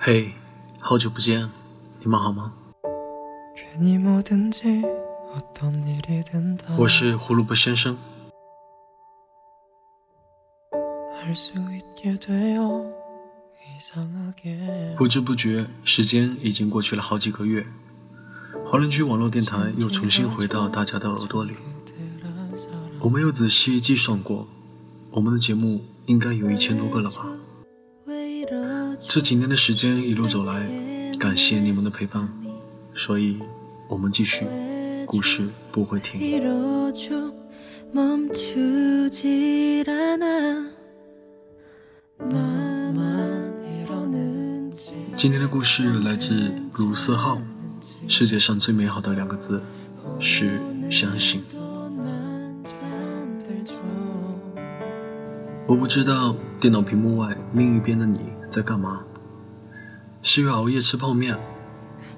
嘿，好久不见，你们好吗？我是胡萝卜先生。不知不觉，时间已经过去了好几个月，华人居网络电台又重新回到大家的耳朵里。我没有仔细计算过，我们的节目应该有一千多个了吧？这几年的时间一路走来，感谢你们的陪伴，所以我们继续，故事不会停。今天的故事来自卢思浩。世界上最美好的两个字是相信。我不知道电脑屏幕外另一边的你在干嘛。是又熬夜吃泡面，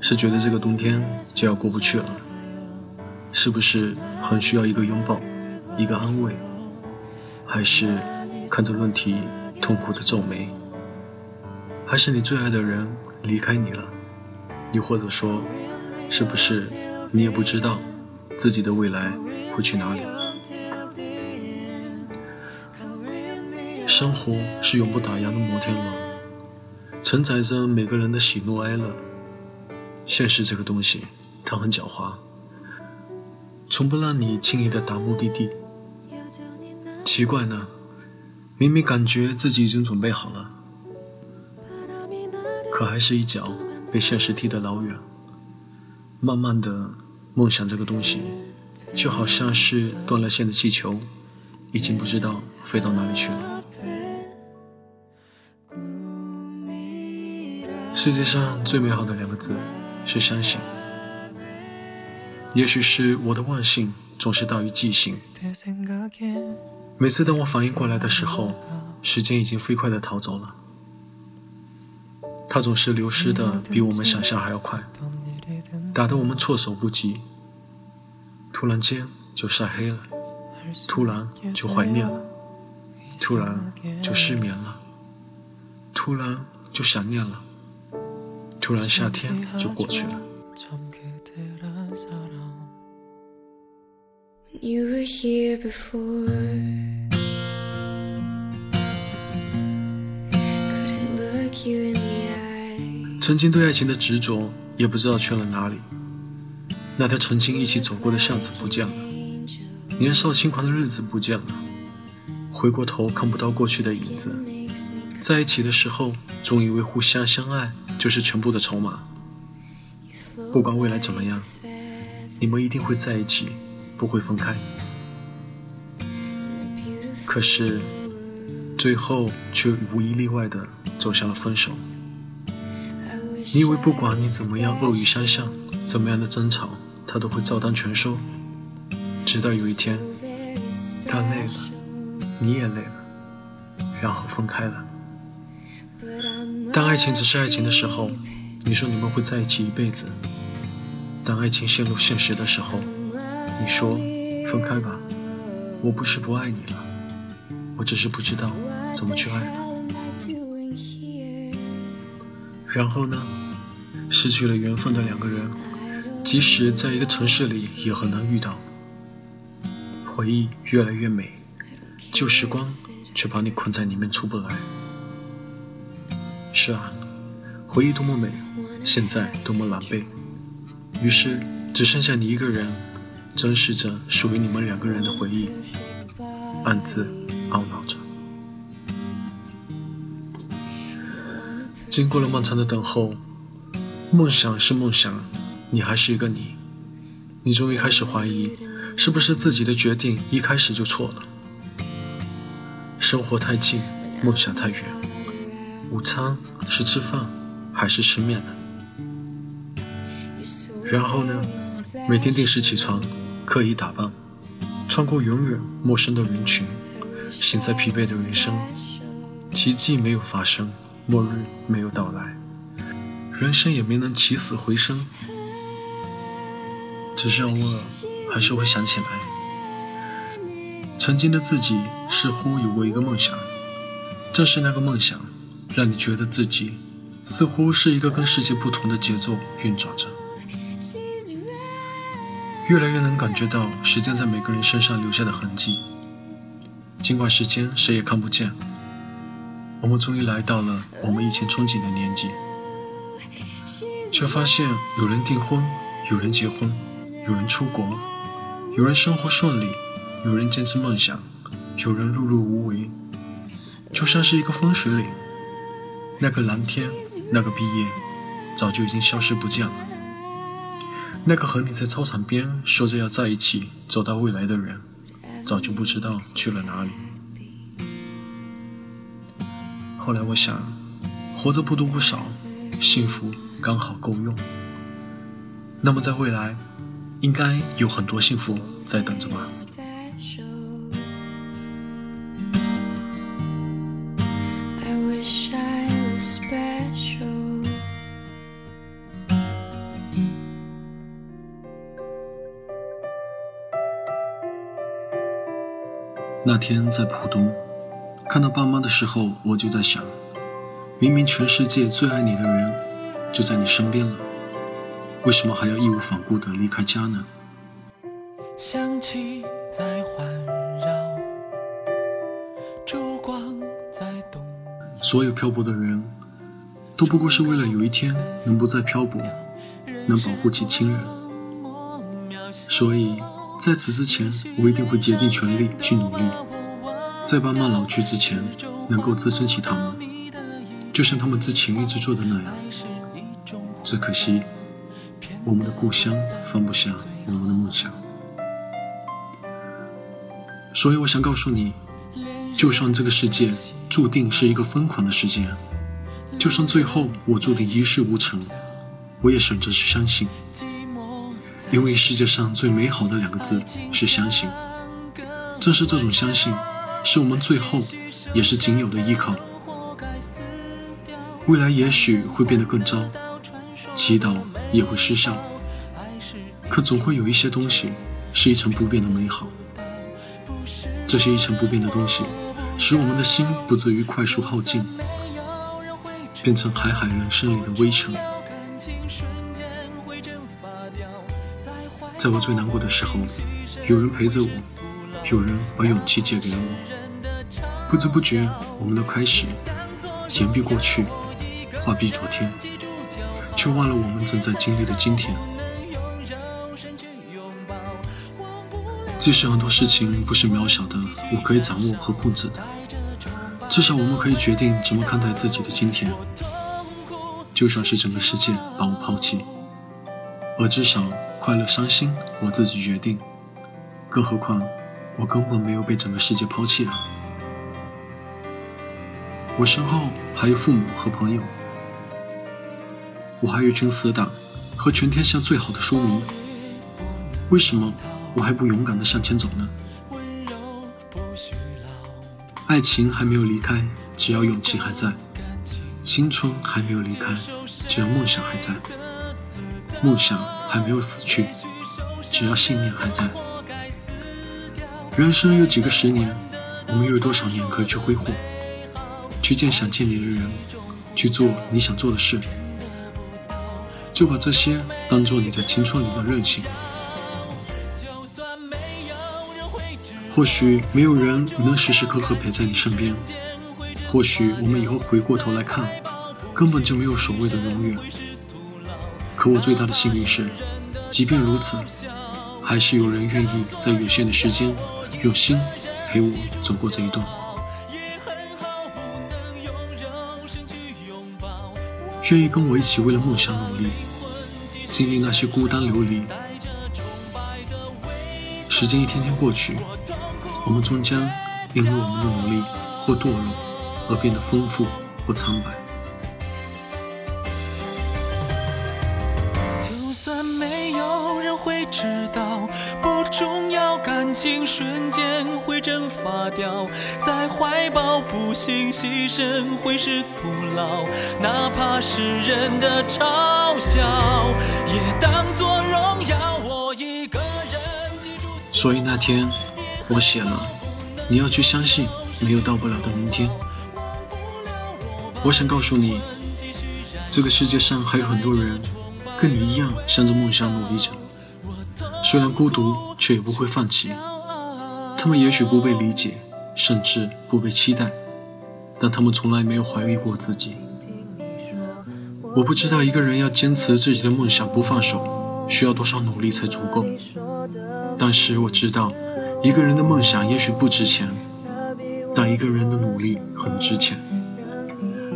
是觉得这个冬天就要过不去了，是不是很需要一个拥抱，一个安慰，还是看着论题痛苦的皱眉？还是你最爱的人离开你了？又或者说，是不是你也不知道自己的未来会去哪里？生活是永不打烊的摩天轮，承载着每个人的喜怒哀乐。现实这个东西，它很狡猾，从不让你轻易的达目的地。奇怪呢，明明感觉自己已经准备好了。可还是一脚被现实踢得老远。慢慢的，梦想这个东西，就好像是断了线的气球，已经不知道飞到哪里去了。世界上最美好的两个字是相信。也许是我的忘性总是大于记性。每次当我反应过来的时候，时间已经飞快的逃走了。它总是流失的比我们想象还要快，打得我们措手不及。突然间就晒黑了，突然就怀念了，突然就失眠了，突然就想念了，突然夏天就过去了。曾经对爱情的执着，也不知道去了哪里。那条曾经一起走过的巷子不见了，年少轻狂的日子不见了。回过头看不到过去的影子，在一起的时候，总以为互相相爱就是全部的筹码。不管未来怎么样，你们一定会在一起，不会分开。可是，最后却无一例外的走向了分手。你以为不管你怎么样恶语相向，怎么样的争吵，他都会照单全收。直到有一天，他累了，你也累了，然后分开了。当爱情只是爱情的时候，你说你们会在一起一辈子；当爱情陷入现实的时候，你说分开吧。我不是不爱你了，我只是不知道怎么去爱了。然后呢？失去了缘分的两个人，即使在一个城市里，也很难遇到。回忆越来越美，旧时光却把你困在里面出不来。是啊，回忆多么美，现在多么狼狈。于是只剩下你一个人，珍视着属于你们两个人的回忆，暗自懊恼着。经过了漫长的等候。梦想是梦想，你还是一个你。你终于开始怀疑，是不是自己的决定一开始就错了？生活太近，梦想太远。午餐是吃饭还是吃面呢？然后呢？每天定时起床，刻意打扮，穿过永远陌生的人群，醒在疲惫的人生。奇迹没有发生，末日没有到来。人生也没能起死回生，只是偶尔还是会想起来，曾经的自己似乎有过一个梦想，正是那个梦想，让你觉得自己似乎是一个跟世界不同的节奏运转着。越来越能感觉到时间在每个人身上留下的痕迹，尽管时间谁也看不见，我们终于来到了我们以前憧憬的年纪，却发现有人订婚，有人结婚，有人出国，有人生活顺利，有人坚持梦想，有人碌碌无为，就像是一个风水岭，那个蓝天，那个毕业，早就已经消失不见了。那个和你在操场边说着要在一起走到未来的人，早就不知道去了哪里。后来我想，活着不多不少，幸福刚好够用。那么在未来，应该有很多幸福在等着吧。天在浦东看到爸妈的时候，我就在想，明明全世界最爱你的人就在你身边了，为什么还要义无反顾地离开家呢？香气在环绕，烛光在动。所有漂泊的人都不过是为了有一天能不再漂泊，能保护起亲人。所以。在此之前，我一定会竭尽全力去努力，在爸妈老去之前，能够支撑起他们，就像他们之前一直做的那样。只可惜，我们的故乡放不下我们的梦想。所以，我想告诉你，就算这个世界注定是一个疯狂的世界，就算最后我注定一事无成，我也选择去相信。因为世界上最美好的两个字是相信，正是这种相信，是我们最后也是仅有的依靠。未来也许会变得更糟，祈祷也会失效，可总会有一些东西是一成不变的美好。这些一成不变的东西，使我们的心不至于快速耗尽，变成海海人生里的微尘。在我最难过的时候，有人陪着我，有人把勇气借给了我。不知不觉，我们的开始，言毕过去，话毕昨天，却忘了我们正在经历的今天。即使很多事情不是渺小的，我可以掌握和控制的，至少我们可以决定怎么看待自己的今天。就算是整个世界把我抛弃，而至少。快乐、伤心，我自己决定。更何况，我根本没有被整个世界抛弃啊！我身后还有父母和朋友，我还有一群死党和全天下最好的书迷。为什么我还不勇敢地向前走呢？爱情还没有离开，只要勇气还在；青春还没有离开，只要梦想还在。梦想。还没有死去，只要信念还在。人生有几个十年，我们又有多少年可以去挥霍，去见想见你的人，去做你想做的事？就把这些当做你在青春里的任性。或许没有人能时时刻刻陪在你身边，或许我们以后回过头来看，根本就没有所谓的永远。可我最大的幸运是，即便如此，还是有人愿意在有限的时间用心陪我走过这一段，愿意跟我一起为了梦想努力，经历那些孤单流离。时间一天天过去，我们终将因为我们的努力或堕落而变得丰富或苍白。情瞬间会蒸发掉，在怀抱不幸牺牲会是徒劳，哪怕是人的嘲笑，也当作荣耀。我一个人记住。所以那天我写了，你要去相信，没有到不了的明天。我想告诉你，这个世界上还有很多人跟你一样向着梦想努力着，虽然孤独，却也不会放弃。他们也许不被理解，甚至不被期待，但他们从来没有怀疑过自己。我不知道一个人要坚持自己的梦想不放手，需要多少努力才足够。但是我知道，一个人的梦想也许不值钱，但一个人的努力很值钱。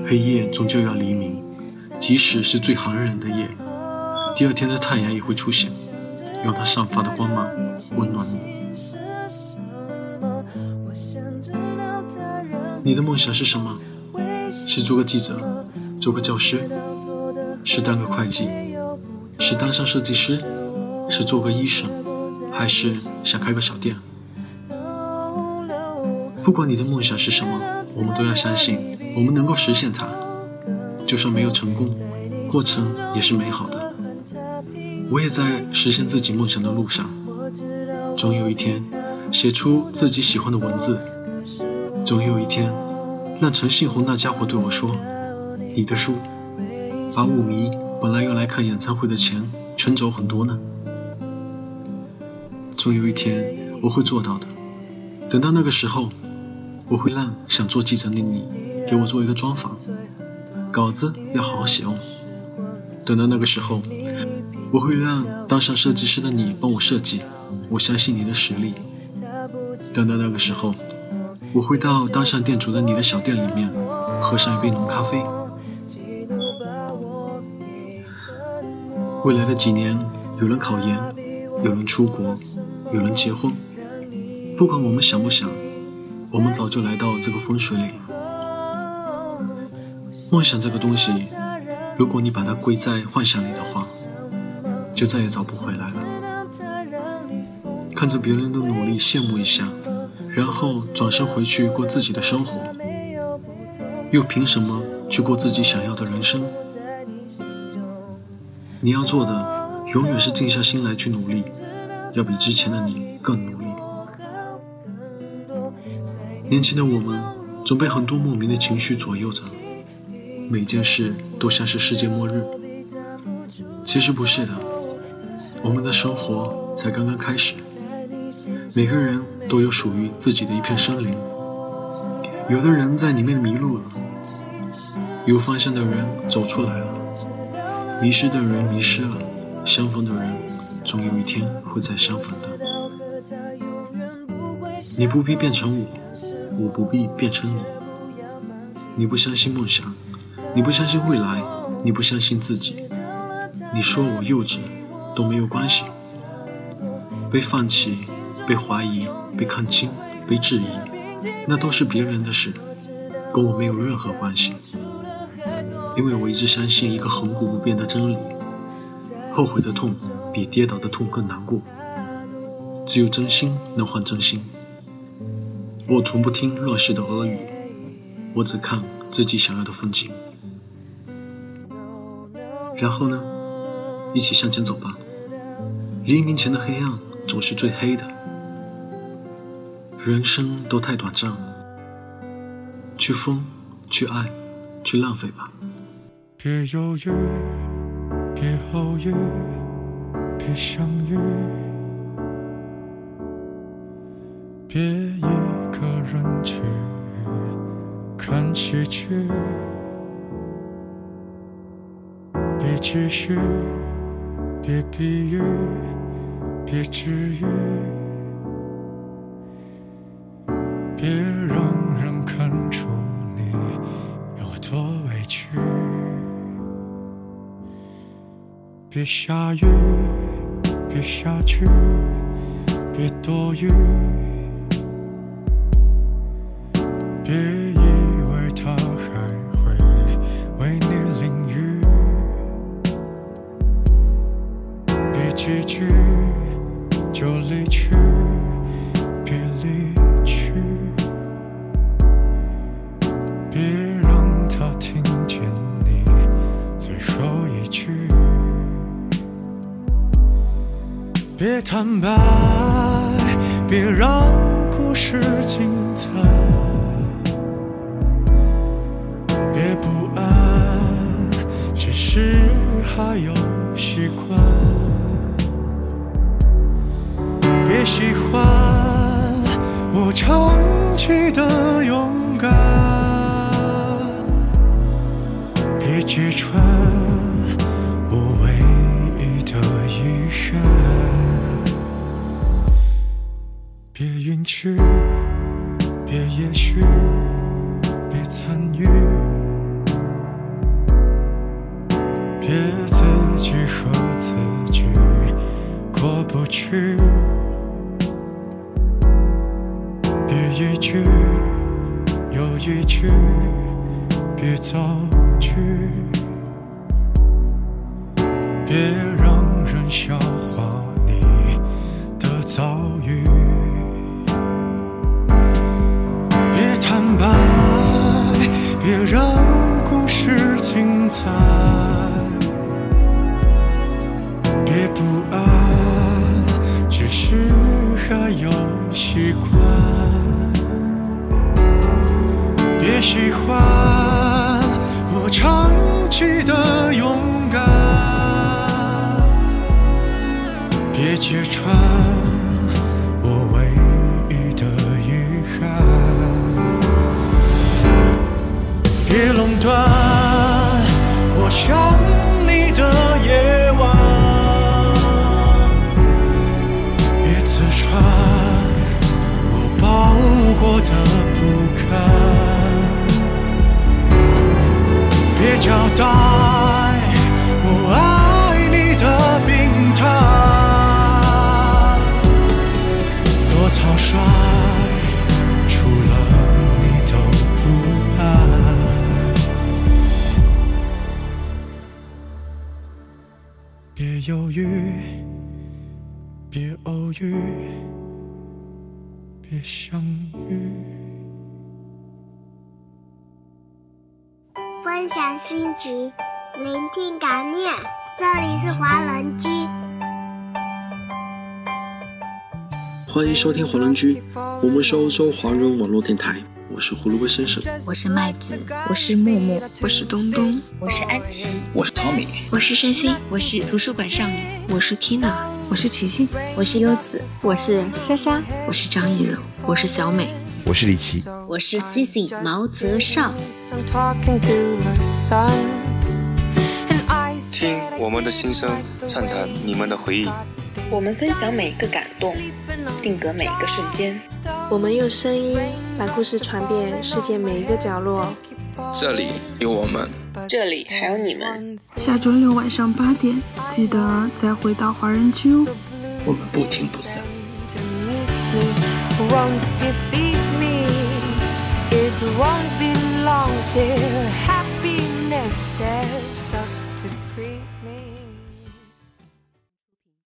黑夜终究要黎明，即使是最寒冷的夜，第二天的太阳也会出现，用它散发的光芒温暖你。你的梦想是什么？是做个记者，做个教师，是当个会计，是当上设计师，是做个医生，还是想开个小店？不管你的梦想是什么，我们都要相信。我们能够实现它，就算没有成功，过程也是美好的。我也在实现自己梦想的路上，总有一天写出自己喜欢的文字，总有一天让陈信宏那家伙对我说：“你的书把舞迷本来要来看演唱会的钱全走很多呢。”总有一天我会做到的。等到那个时候，我会让想做记者的你。给我做一个专访，稿子要好好写哦。等到那个时候，我会让当上设计师的你帮我设计，我相信你的实力。等到那个时候，我会到当上店主的你的小店里面，喝上一杯浓咖啡。未来的几年，有人考研，有人出国，有人结婚。不管我们想不想，我们早就来到这个风水里。梦想这个东西，如果你把它归在幻想里的话，就再也找不回来了。看着别人的努力，羡慕一下，然后转身回去过自己的生活，又凭什么去过自己想要的人生？你要做的，永远是静下心来去努力，要比之前的你更努力。年轻的我们，总被很多莫名的情绪左右着。每件事都像是世界末日，其实不是的，我们的生活才刚刚开始。每个人都有属于自己的一片森林，有的人在里面迷路了，有方向的人走出来了，迷失的人迷失了，相逢的人总有一天会再相逢的。你不必变成我，我不必变成你。你不相信梦想。你不相信未来，你不相信自己，你说我幼稚都没有关系。被放弃、被怀疑、被看清、被质疑，那都是别人的事，跟我没有任何关系。因为我一直相信一个恒古不变的真理：后悔的痛比跌倒的痛更难过。只有真心能换真心。我从不听乱世的耳语，我只看自己想要的风景。然后呢？一起向前走吧。黎明前的黑暗总是最黑的。人生都太短暂，去疯，去爱，去浪费吧。别犹豫，别后悔，别相遇，别一个人去看喜剧。别继续，别比喻，别治愈，别下雨，别下去，别多余，别。别让故事精彩别不安只是还有习惯。别喜欢我长期的勇敢别揭穿别垄断我想你的夜晚。别刺穿我包裹的不堪，别交代犹豫。别偶遇，别相遇。分享心情，聆听感念。这里是华人居，欢迎收听华人居，我们是欧洲华人网络电台，我是胡萝卜先生。我是麦子，我是木木，我是东东，我是安琪，我是 Tommy，我是山心，我是图书馆少女，我是 Tina，我是琪琪，我是优子，我是莎莎，我是张艺柔，我是小美，我是李琦，我是 Cici 毛泽少。听我们的心声，畅谈你们的回忆。我们分享每一个感动，定格每一个瞬间。我们用声音把故事传遍世界每一个角落。这里有我们，这里还有你们。下周六晚上八点，记得再回到华人区哦。我们不听不散。It won't be long happiness.